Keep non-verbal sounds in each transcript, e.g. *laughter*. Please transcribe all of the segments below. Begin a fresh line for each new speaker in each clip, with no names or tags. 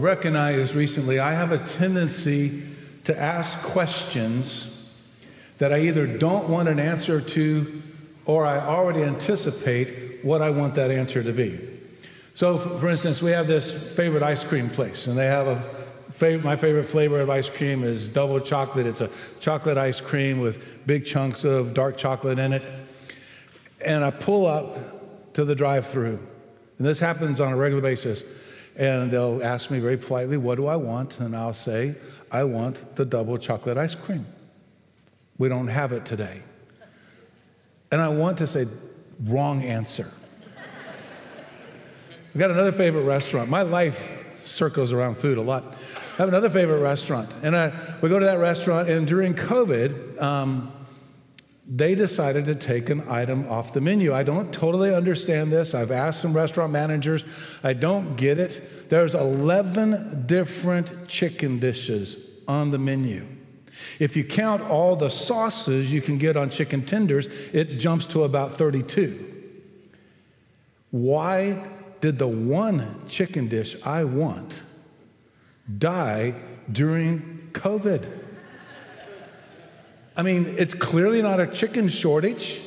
Recognized recently I have a tendency to ask questions that I either don't want an answer to or I already anticipate what I want that answer to be. So, for instance, we have this favorite ice cream place, and they have a my favorite flavor of ice cream is double chocolate. It's a chocolate ice cream with big chunks of dark chocolate in it. And I pull up to the drive through, and this happens on a regular basis. And they'll ask me very politely, What do I want? And I'll say, I want the double chocolate ice cream. We don't have it today. And I want to say, Wrong answer. I've got another favorite restaurant. My life circles around food a lot. I have another favorite restaurant. And I, we go to that restaurant, and during COVID, um, they decided to take an item off the menu. I don't totally understand this. I've asked some restaurant managers. I don't get it. There's 11 different chicken dishes on the menu. If you count all the sauces you can get on chicken tenders, it jumps to about 32. Why did the one chicken dish I want die during COVID? I mean, it's clearly not a chicken shortage.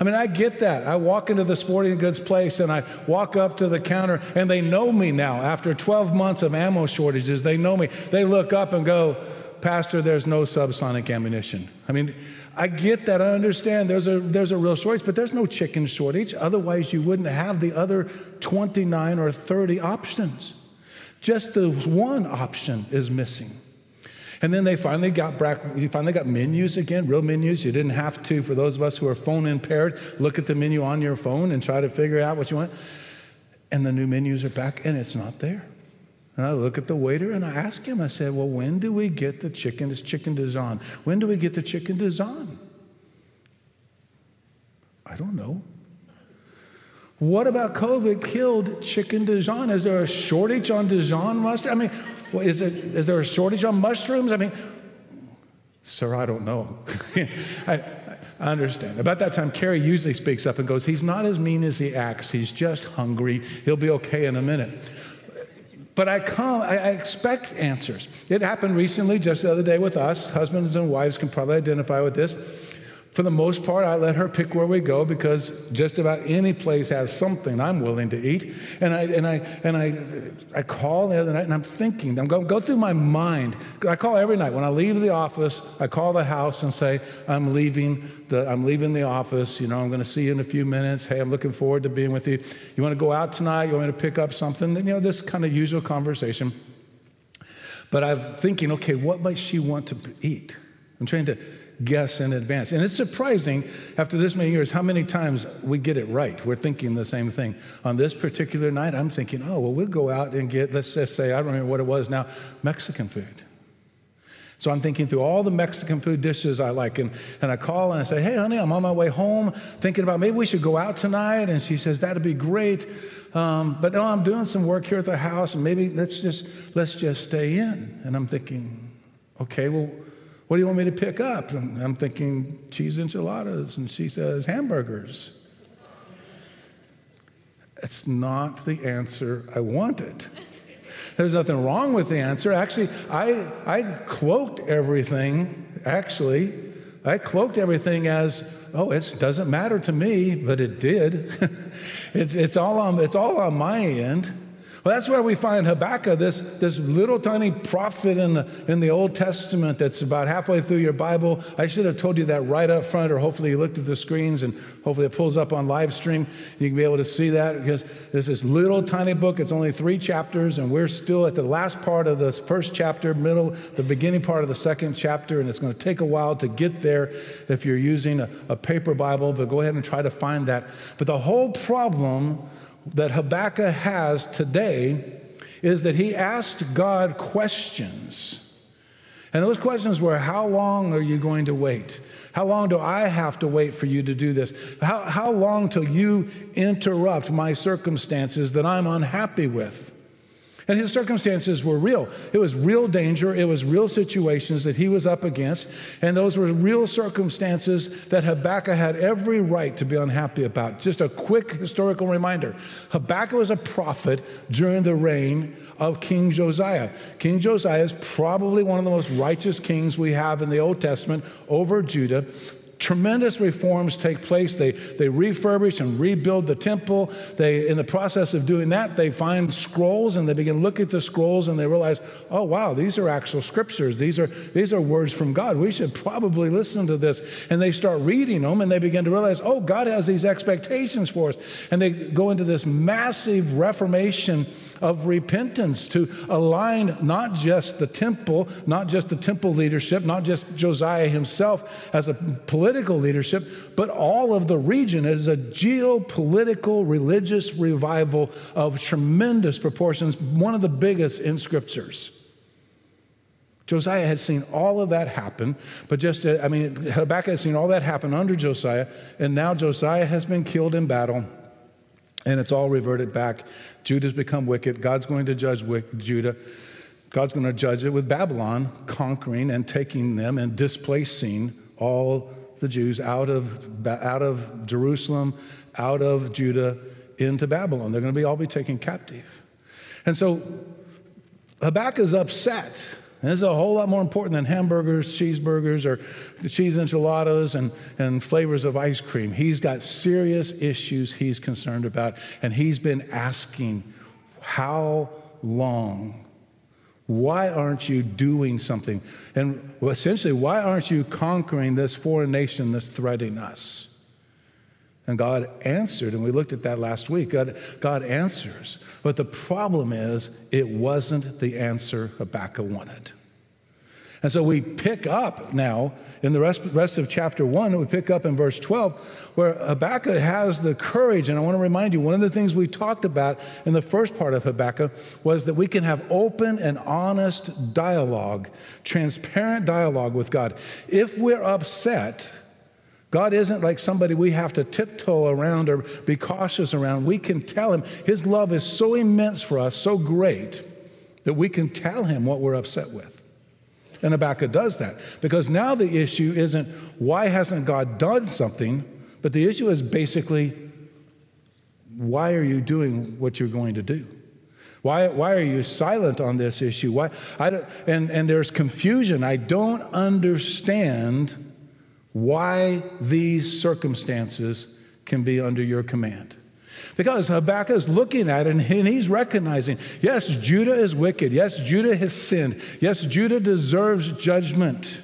I mean, I get that. I walk into the sporting goods place and I walk up to the counter and they know me now. After 12 months of ammo shortages, they know me. They look up and go, Pastor, there's no subsonic ammunition. I mean, I get that. I understand there's a, there's a real shortage, but there's no chicken shortage. Otherwise, you wouldn't have the other 29 or 30 options. Just the one option is missing. And then they finally got back, you finally got menus again, real menus. You didn't have to, for those of us who are phone impaired, look at the menu on your phone and try to figure out what you want. And the new menus are back, and it's not there. And I look at the waiter and I ask him, I said, Well, when do we get the chicken, this chicken Dijon? When do we get the chicken Dijon? I don't know. What about COVID killed chicken Dijon? Is there a shortage on Dijon mustard? I mean, is, it, is there a shortage on mushrooms? I mean, sir, I don't know. *laughs* I, I understand. About that time, Carrie usually speaks up and goes, He's not as mean as he acts. He's just hungry. He'll be okay in a minute. But I come, I expect answers. It happened recently, just the other day with us. Husbands and wives can probably identify with this. For the most part, I let her pick where we go because just about any place has something I'm willing to eat. And I, and I, and I, I call the other night and I'm thinking, I'm going to go through my mind. I call every night. When I leave the office, I call the house and say, I'm leaving the, I'm leaving the office. You know, I'm going to see you in a few minutes. Hey, I'm looking forward to being with you. You want to go out tonight? You want me to pick up something? And, you know, this kind of usual conversation. But I'm thinking, okay, what might she want to eat? I'm trying to guess in advance. And it's surprising after this many years how many times we get it right. We're thinking the same thing. On this particular night, I'm thinking, oh, well, we'll go out and get, let's just say, I don't remember what it was now, Mexican food. So I'm thinking through all the Mexican food dishes I like. And, and I call and I say, hey, honey, I'm on my way home thinking about maybe we should go out tonight. And she says, that'd be great. Um, but no, I'm doing some work here at the house and maybe let's just, let's just stay in. And I'm thinking, okay, well, what do you want me to pick up? And I'm thinking cheese enchiladas. And she says, hamburgers. It's not the answer I wanted. There's nothing wrong with the answer. Actually, I, I cloaked everything, actually. I cloaked everything as, oh, it doesn't matter to me, but it did. *laughs* it's, it's, all on, it's all on my end. Well, that's where we find Habakkuk, this, this little tiny prophet in the, in the Old Testament that's about halfway through your Bible. I should have told you that right up front, or hopefully you looked at the screens and hopefully it pulls up on live stream. You can be able to see that because there's this little tiny book. It's only three chapters, and we're still at the last part of the first chapter, middle, the beginning part of the second chapter, and it's going to take a while to get there if you're using a, a paper Bible, but go ahead and try to find that. But the whole problem that Habakkuk has today is that he asked God questions. And those questions were How long are you going to wait? How long do I have to wait for you to do this? How, how long till you interrupt my circumstances that I'm unhappy with? And his circumstances were real. It was real danger. It was real situations that he was up against. And those were real circumstances that Habakkuk had every right to be unhappy about. Just a quick historical reminder Habakkuk was a prophet during the reign of King Josiah. King Josiah is probably one of the most righteous kings we have in the Old Testament over Judah tremendous reforms take place. They, they refurbish and rebuild the temple. They, in the process of doing that, they find scrolls and they begin to look at the scrolls and they realize, oh, wow, these are actual scriptures. These are, these are words from God. We should probably listen to this. And they start reading them and they begin to realize, oh, God has these expectations for us. And they go into this massive reformation of repentance to align not just the temple, not just the temple leadership, not just Josiah himself as a political leadership, but all of the region as a geopolitical religious revival of tremendous proportions, one of the biggest in scriptures. Josiah had seen all of that happen, but just, uh, I mean, Habakkuk had seen all that happen under Josiah, and now Josiah has been killed in battle and it's all reverted back. Judah's become wicked. God's going to judge Judah. God's going to judge it with Babylon conquering and taking them and displacing all the Jews out of, out of Jerusalem, out of Judah into Babylon. They're going to be all be taken captive. And so Habakkuk is upset and this is a whole lot more important than hamburgers, cheeseburgers, or cheese enchiladas and, and flavors of ice cream. He's got serious issues he's concerned about, and he's been asking, How long? Why aren't you doing something? And essentially, why aren't you conquering this foreign nation that's threatening us? And God answered, and we looked at that last week. God, God answers. But the problem is, it wasn't the answer Habakkuk wanted. And so we pick up now in the rest, rest of chapter one, we pick up in verse 12, where Habakkuk has the courage. And I want to remind you, one of the things we talked about in the first part of Habakkuk was that we can have open and honest dialogue, transparent dialogue with God. If we're upset, God isn't like somebody we have to tiptoe around or be cautious around. We can tell him his love is so immense for us, so great, that we can tell him what we're upset with. And Habakkuk does that because now the issue isn't why hasn't God done something, but the issue is basically why are you doing what you're going to do? Why, why are you silent on this issue? Why, I and, and there's confusion. I don't understand why these circumstances can be under your command. Because Habakkuk is looking at it and he's recognizing yes, Judah is wicked. Yes, Judah has sinned. Yes, Judah deserves judgment.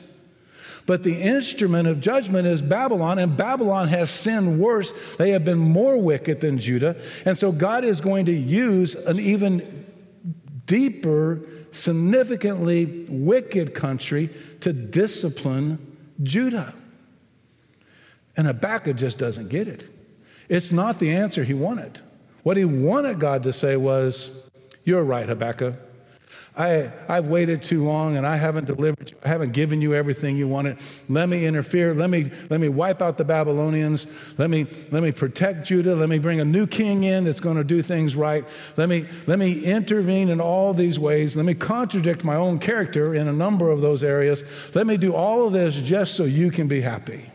But the instrument of judgment is Babylon, and Babylon has sinned worse. They have been more wicked than Judah. And so God is going to use an even deeper, significantly wicked country to discipline Judah. And Habakkuk just doesn't get it. It's not the answer he wanted. What he wanted God to say was, You're right, Habakkuk. I, I've waited too long and I haven't delivered you. I haven't given you everything you wanted. Let me interfere. Let me, let me wipe out the Babylonians. Let me, let me protect Judah. Let me bring a new king in that's going to do things right. Let me, let me intervene in all these ways. Let me contradict my own character in a number of those areas. Let me do all of this just so you can be happy.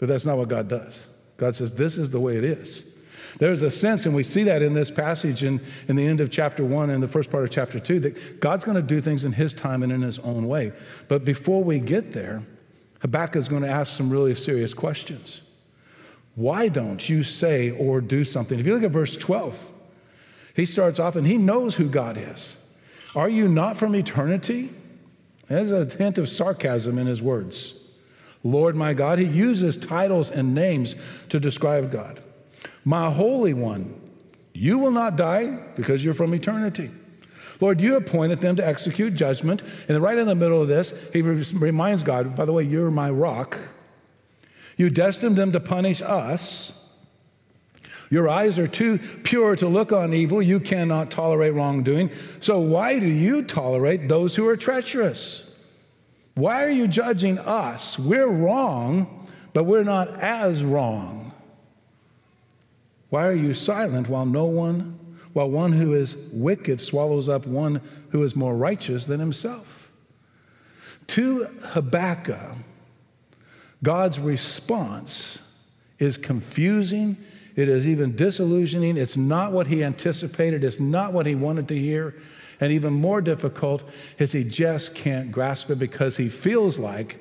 But that's not what God does. God says, This is the way it is. There's a sense, and we see that in this passage in, in the end of chapter one and the first part of chapter two, that God's going to do things in His time and in His own way. But before we get there, Habakkuk is going to ask some really serious questions. Why don't you say or do something? If you look at verse 12, he starts off and he knows who God is. Are you not from eternity? There's a hint of sarcasm in his words. Lord my God. He uses titles and names to describe God. My Holy One, you will not die because you're from eternity. Lord, you appointed them to execute judgment. And right in the middle of this, he reminds God, by the way, you're my rock. You destined them to punish us. Your eyes are too pure to look on evil. You cannot tolerate wrongdoing. So why do you tolerate those who are treacherous? Why are you judging us? We're wrong, but we're not as wrong. Why are you silent while no one, while one who is wicked swallows up one who is more righteous than himself. To Habakkuk, God's response is confusing. It is even disillusioning. It's not what he anticipated. It's not what he wanted to hear. And even more difficult is he just can't grasp it because he feels like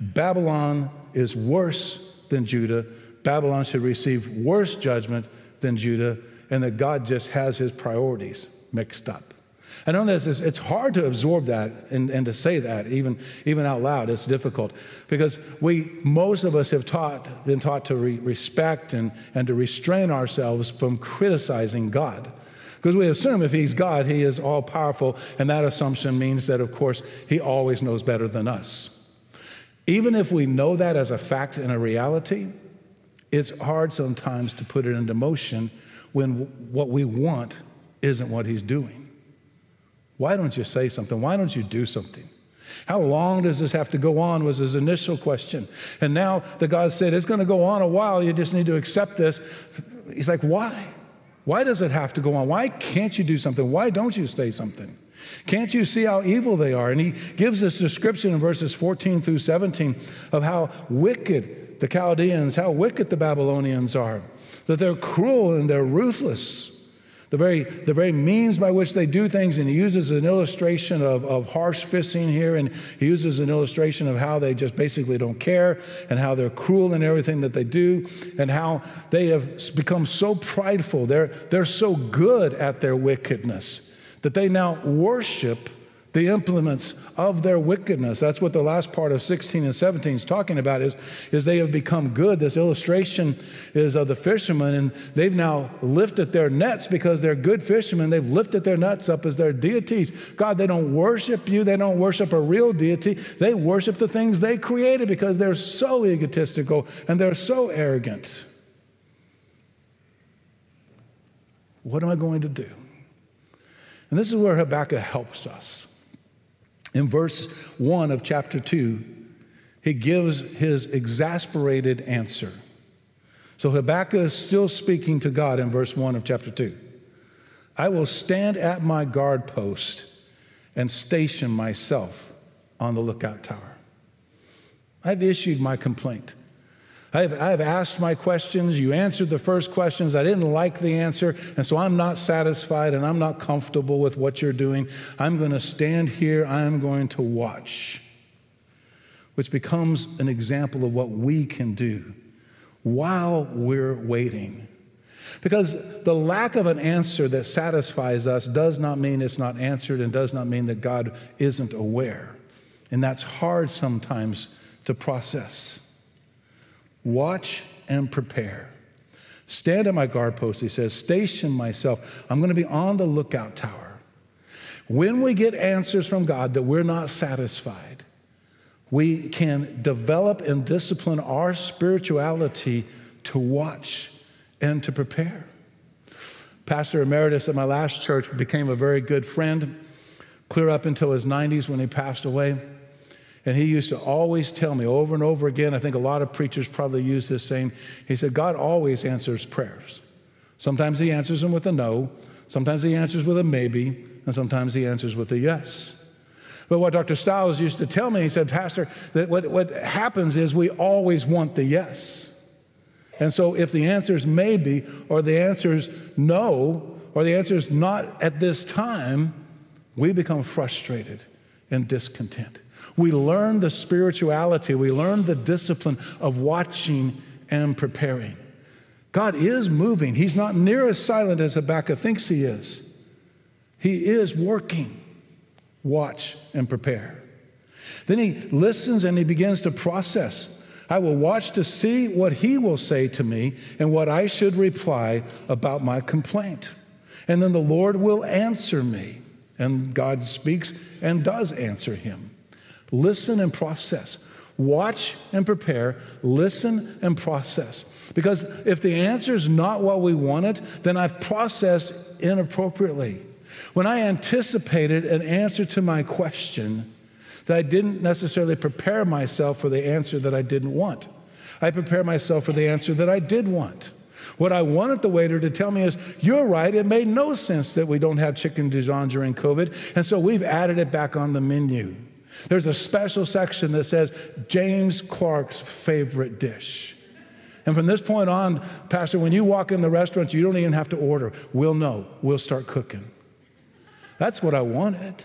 Babylon is worse than Judah. Babylon should receive worse judgment than Judah, and that God just has his priorities mixed up. I know this is, it's hard to absorb that and, and to say that even, even out loud. It's difficult because we, most of us have taught, been taught to re- respect and, and to restrain ourselves from criticizing God. Because we assume if he's God, he is all powerful, and that assumption means that, of course, he always knows better than us. Even if we know that as a fact and a reality, it's hard sometimes to put it into motion when what we want isn't what he's doing. Why don't you say something? Why don't you do something? How long does this have to go on? Was his initial question. And now that God said, it's going to go on a while, you just need to accept this. He's like, why? Why does it have to go on? Why can't you do something? Why don't you say something? Can't you see how evil they are? And he gives this description in verses 14 through 17 of how wicked the Chaldeans, how wicked the Babylonians are, that they're cruel and they're ruthless the very, the very means by which they do things, and he uses an illustration of, of harsh fisting here, and he uses an illustration of how they just basically don't care, and how they're cruel in everything that they do, and how they have become so prideful. They're, they're so good at their wickedness that they now worship the implements of their wickedness. That's what the last part of 16 and 17 is talking about is, is they have become good. This illustration is of the fishermen, and they've now lifted their nets because they're good fishermen. They've lifted their nets up as their deities. God, they don't worship you. They don't worship a real deity. They worship the things they created because they're so egotistical and they're so arrogant. What am I going to do? And this is where Habakkuk helps us. In verse 1 of chapter 2, he gives his exasperated answer. So Habakkuk is still speaking to God in verse 1 of chapter 2. I will stand at my guard post and station myself on the lookout tower. I've issued my complaint. I've, I've asked my questions. You answered the first questions. I didn't like the answer. And so I'm not satisfied and I'm not comfortable with what you're doing. I'm going to stand here. I'm going to watch, which becomes an example of what we can do while we're waiting. Because the lack of an answer that satisfies us does not mean it's not answered and does not mean that God isn't aware. And that's hard sometimes to process. Watch and prepare. Stand at my guard post, he says, station myself. I'm going to be on the lookout tower. When we get answers from God that we're not satisfied, we can develop and discipline our spirituality to watch and to prepare. Pastor Emeritus at my last church became a very good friend, clear up until his 90s when he passed away. And he used to always tell me over and over again, I think a lot of preachers probably use this same. He said, God always answers prayers. Sometimes he answers them with a no, sometimes he answers with a maybe, and sometimes he answers with a yes. But what Dr. Stiles used to tell me, he said, Pastor, that what, what happens is we always want the yes. And so if the answer is maybe, or the answer is no, or the answer is not at this time, we become frustrated and discontent. We learn the spirituality, we learn the discipline of watching and preparing. God is moving. He's not near as silent as Habakkuk thinks he is. He is working. Watch and prepare. Then he listens and he begins to process. I will watch to see what he will say to me and what I should reply about my complaint. And then the Lord will answer me. And God speaks and does answer him. Listen and process. Watch and prepare, listen and process. Because if the answer is not what we wanted, then I've processed inappropriately. When I anticipated an answer to my question, that I didn't necessarily prepare myself for the answer that I didn't want. I prepare myself for the answer that I did want. What I wanted the waiter to tell me is, you're right, it made no sense that we don't have chicken Dijon during COVID, and so we've added it back on the menu. There's a special section that says James Clark's favorite dish. And from this point on, Pastor, when you walk in the restaurant, you don't even have to order. We'll know. We'll start cooking. That's what I wanted.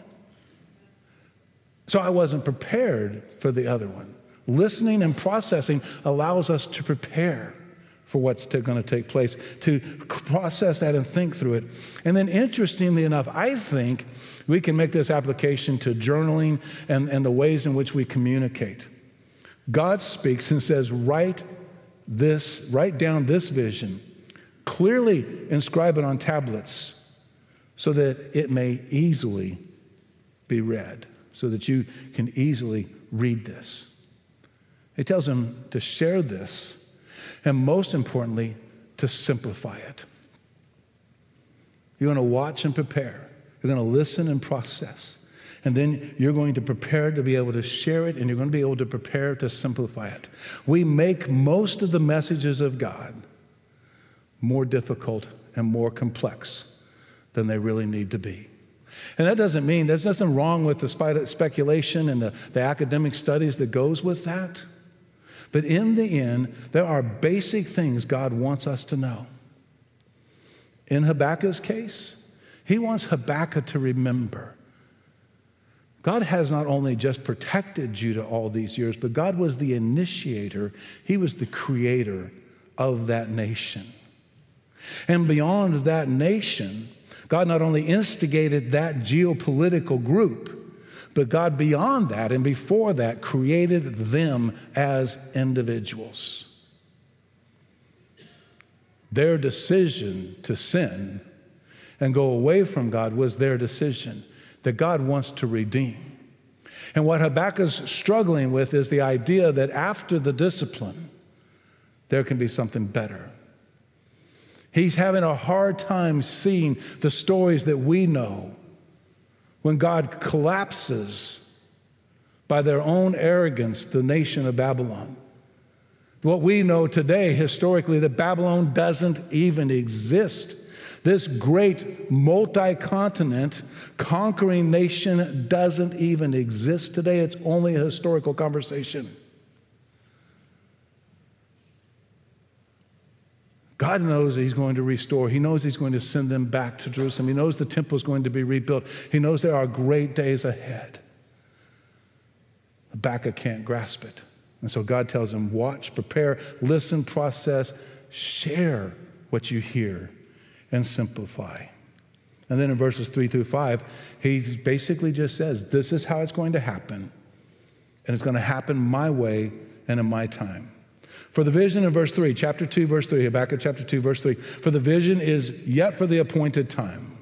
So I wasn't prepared for the other one. Listening and processing allows us to prepare for what's going to take place, to process that and think through it. And then, interestingly enough, I think we can make this application to journaling and, and the ways in which we communicate. God speaks and says, write this, write down this vision, clearly inscribe it on tablets so that it may easily be read, so that you can easily read this. He tells him to share this, and most importantly, to simplify it. You're going to watch and prepare. You're going to listen and process. And then you're going to prepare to be able to share it, and you're going to be able to prepare to simplify it. We make most of the messages of God more difficult and more complex than they really need to be. And that doesn't mean there's nothing wrong with the speculation and the, the academic studies that goes with that. But in the end, there are basic things God wants us to know. In Habakkuk's case, he wants Habakkuk to remember. God has not only just protected Judah all these years, but God was the initiator, He was the creator of that nation. And beyond that nation, God not only instigated that geopolitical group, but God, beyond that and before that, created them as individuals. Their decision to sin and go away from God was their decision that God wants to redeem. And what Habakkuk's struggling with is the idea that after the discipline, there can be something better. He's having a hard time seeing the stories that we know when God collapses by their own arrogance the nation of Babylon. What we know today, historically, that Babylon doesn't even exist. This great multi continent conquering nation doesn't even exist today. It's only a historical conversation. God knows He's going to restore. He knows He's going to send them back to Jerusalem. He knows the temple is going to be rebuilt. He knows there are great days ahead. Habakkuk can't grasp it. And so God tells him, watch, prepare, listen, process, share what you hear, and simplify. And then in verses three through five, he basically just says, This is how it's going to happen. And it's going to happen my way and in my time. For the vision in verse 3, chapter 2, verse 3, Habakkuk chapter 2, verse 3, for the vision is yet for the appointed time.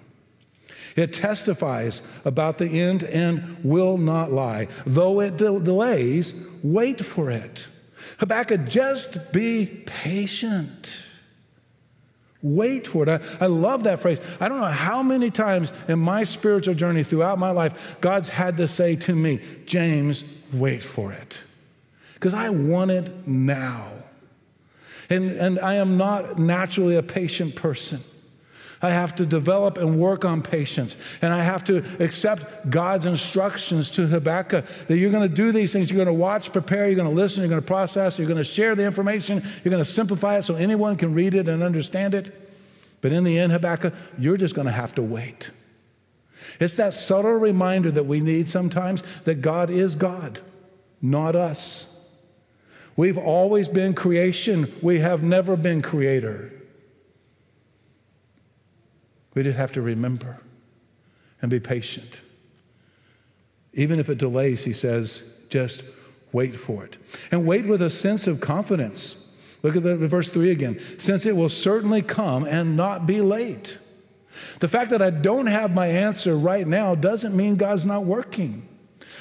It testifies about the end and will not lie. Though it de- delays, wait for it. Habakkuk, just be patient. Wait for it. I, I, love that phrase. I don't know how many times in my spiritual journey throughout my life, God's had to say to me, James, wait for it. Because I want it now. And, and I am not naturally a patient person. I have to develop and work on patience. And I have to accept God's instructions to Habakkuk that you're going to do these things. You're going to watch, prepare, you're going to listen, you're going to process, you're going to share the information, you're going to simplify it so anyone can read it and understand it. But in the end, Habakkuk, you're just going to have to wait. It's that subtle reminder that we need sometimes that God is God, not us. We've always been creation, we have never been creator. We just have to remember and be patient. Even if it delays, he says, just wait for it. And wait with a sense of confidence. Look at the, verse 3 again. Since it will certainly come and not be late. The fact that I don't have my answer right now doesn't mean God's not working.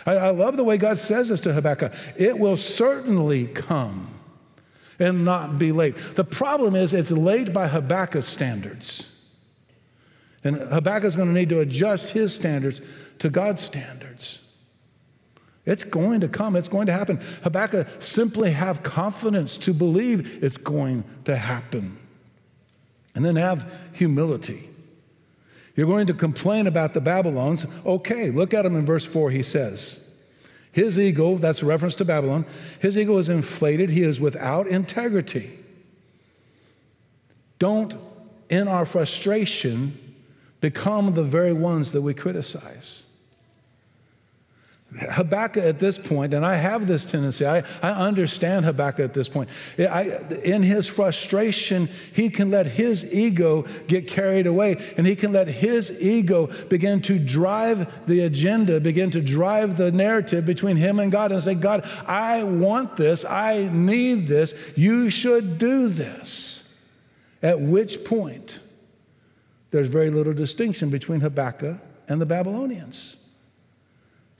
I, I love the way God says this to Habakkuk it will certainly come and not be late. The problem is it's late by Habakkuk's standards. And Habakkuk is going to need to adjust his standards to God's standards. It's going to come, it's going to happen. Habakkuk simply have confidence to believe it's going to happen. And then have humility. You're going to complain about the Babylons. Okay, look at him in verse 4. He says, His ego, that's a reference to Babylon, his ego is inflated. He is without integrity. Don't, in our frustration, become the very ones that we criticize. Habakkuk at this point, and I have this tendency, I, I understand Habakkuk at this point. I, in his frustration, he can let his ego get carried away, and he can let his ego begin to drive the agenda, begin to drive the narrative between him and God, and say, God, I want this, I need this, you should do this. At which point, there's very little distinction between Habakkuk and the Babylonians.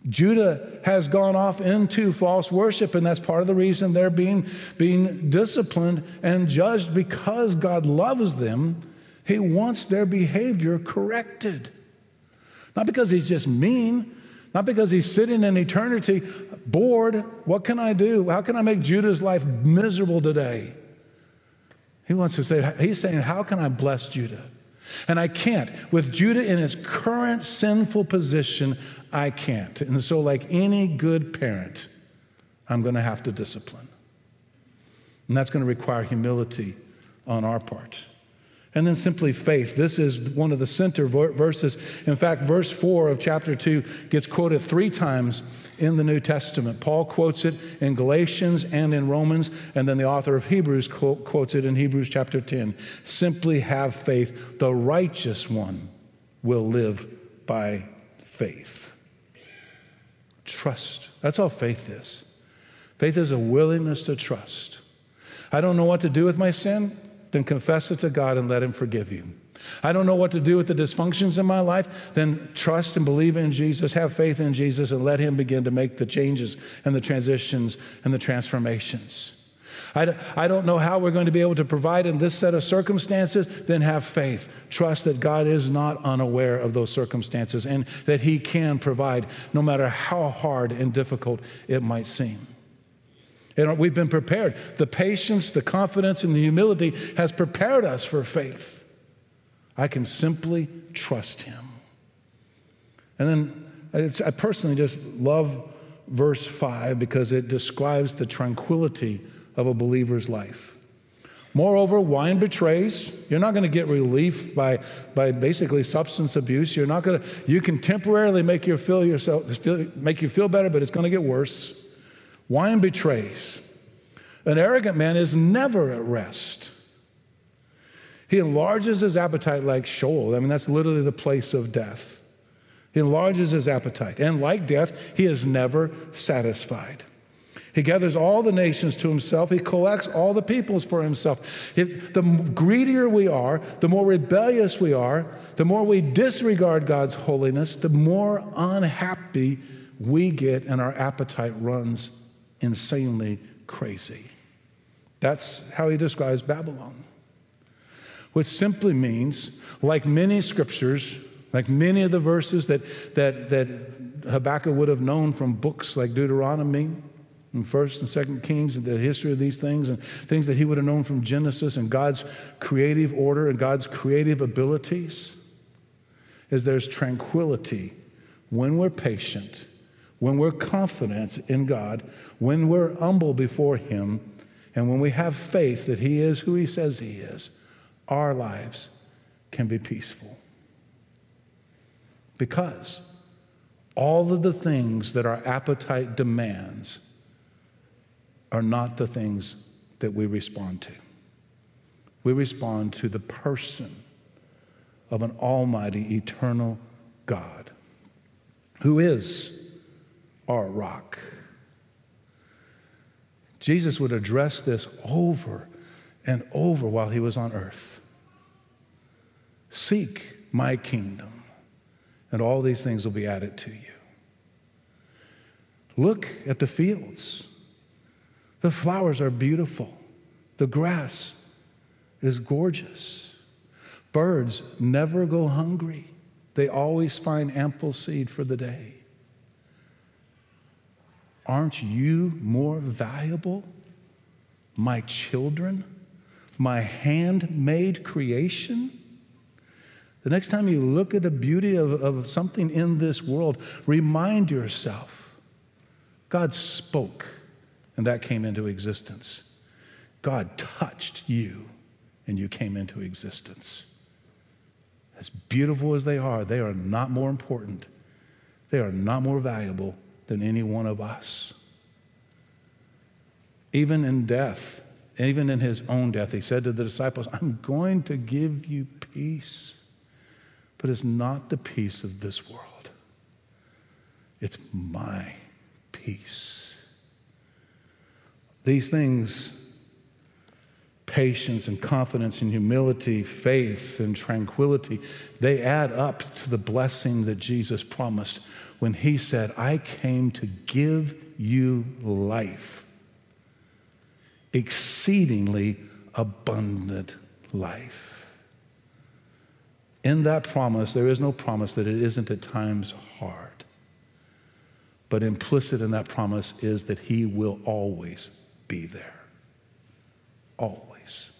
Judah has gone off into false worship, and that's part of the reason they're being, being disciplined and judged because God loves them. He wants their behavior corrected. Not because he's just mean, not because he's sitting in eternity bored. What can I do? How can I make Judah's life miserable today? He wants to say, he's saying, How can I bless Judah? And I can't. With Judah in his current sinful position, I can't. And so, like any good parent, I'm going to have to discipline. And that's going to require humility on our part. And then simply faith. This is one of the center verses. In fact, verse 4 of chapter 2 gets quoted three times in the New Testament. Paul quotes it in Galatians and in Romans, and then the author of Hebrews quotes it in Hebrews chapter 10. Simply have faith. The righteous one will live by faith. Trust. That's all faith is. Faith is a willingness to trust. I don't know what to do with my sin, then confess it to God and let Him forgive you. I don't know what to do with the dysfunctions in my life, then trust and believe in Jesus, have faith in Jesus, and let Him begin to make the changes and the transitions and the transformations. I, I don't know how we're going to be able to provide in this set of circumstances, then have faith. Trust that God is not unaware of those circumstances and that He can provide no matter how hard and difficult it might seem. And we've been prepared. The patience, the confidence, and the humility has prepared us for faith. I can simply trust him. And then I personally just love verse 5 because it describes the tranquility of a believer's life. Moreover, wine betrays. You're not going to get relief by, by basically substance abuse. You're not going to, you can temporarily make you feel yourself, feel, make you feel better, but it's going to get worse. Wine betrays. An arrogant man is never at rest. He enlarges his appetite like Sheol. I mean, that's literally the place of death. He enlarges his appetite. And like death, he is never satisfied. He gathers all the nations to himself. He collects all the peoples for himself. If the greedier we are, the more rebellious we are, the more we disregard God's holiness, the more unhappy we get, and our appetite runs insanely crazy. That's how he describes Babylon which simply means, like many scriptures, like many of the verses that, that, that Habakkuk would have known from books like Deuteronomy and First and Second Kings and the history of these things and things that he would have known from Genesis and God's creative order and God's creative abilities, is there's tranquility when we're patient, when we're confident in God, when we're humble before Him, and when we have faith that He is who He says He is our lives can be peaceful. Because all of the things that our appetite demands are not the things that we respond to. We respond to the person of an almighty, eternal God who is our rock. Jesus would address this over and over while he was on earth. Seek my kingdom, and all these things will be added to you. Look at the fields. The flowers are beautiful, the grass is gorgeous. Birds never go hungry, they always find ample seed for the day. Aren't you more valuable, my children, my handmade creation. The next time you look at the beauty of, of something in this world, remind yourself God spoke and that came into existence. God touched you and you came into existence. As beautiful as they are, they are not more important. They are not more valuable than any one of us. Even in death, even in his own death, he said to the disciples, I'm going to give you peace, but it's not the peace of this world. It's my peace. These things patience and confidence and humility, faith and tranquility, they add up to the blessing that Jesus promised when he said, I came to give you life, exceedingly abundant life. In that promise, there is no promise that it isn't at times hard. But implicit in that promise is that he will always be there. Always families.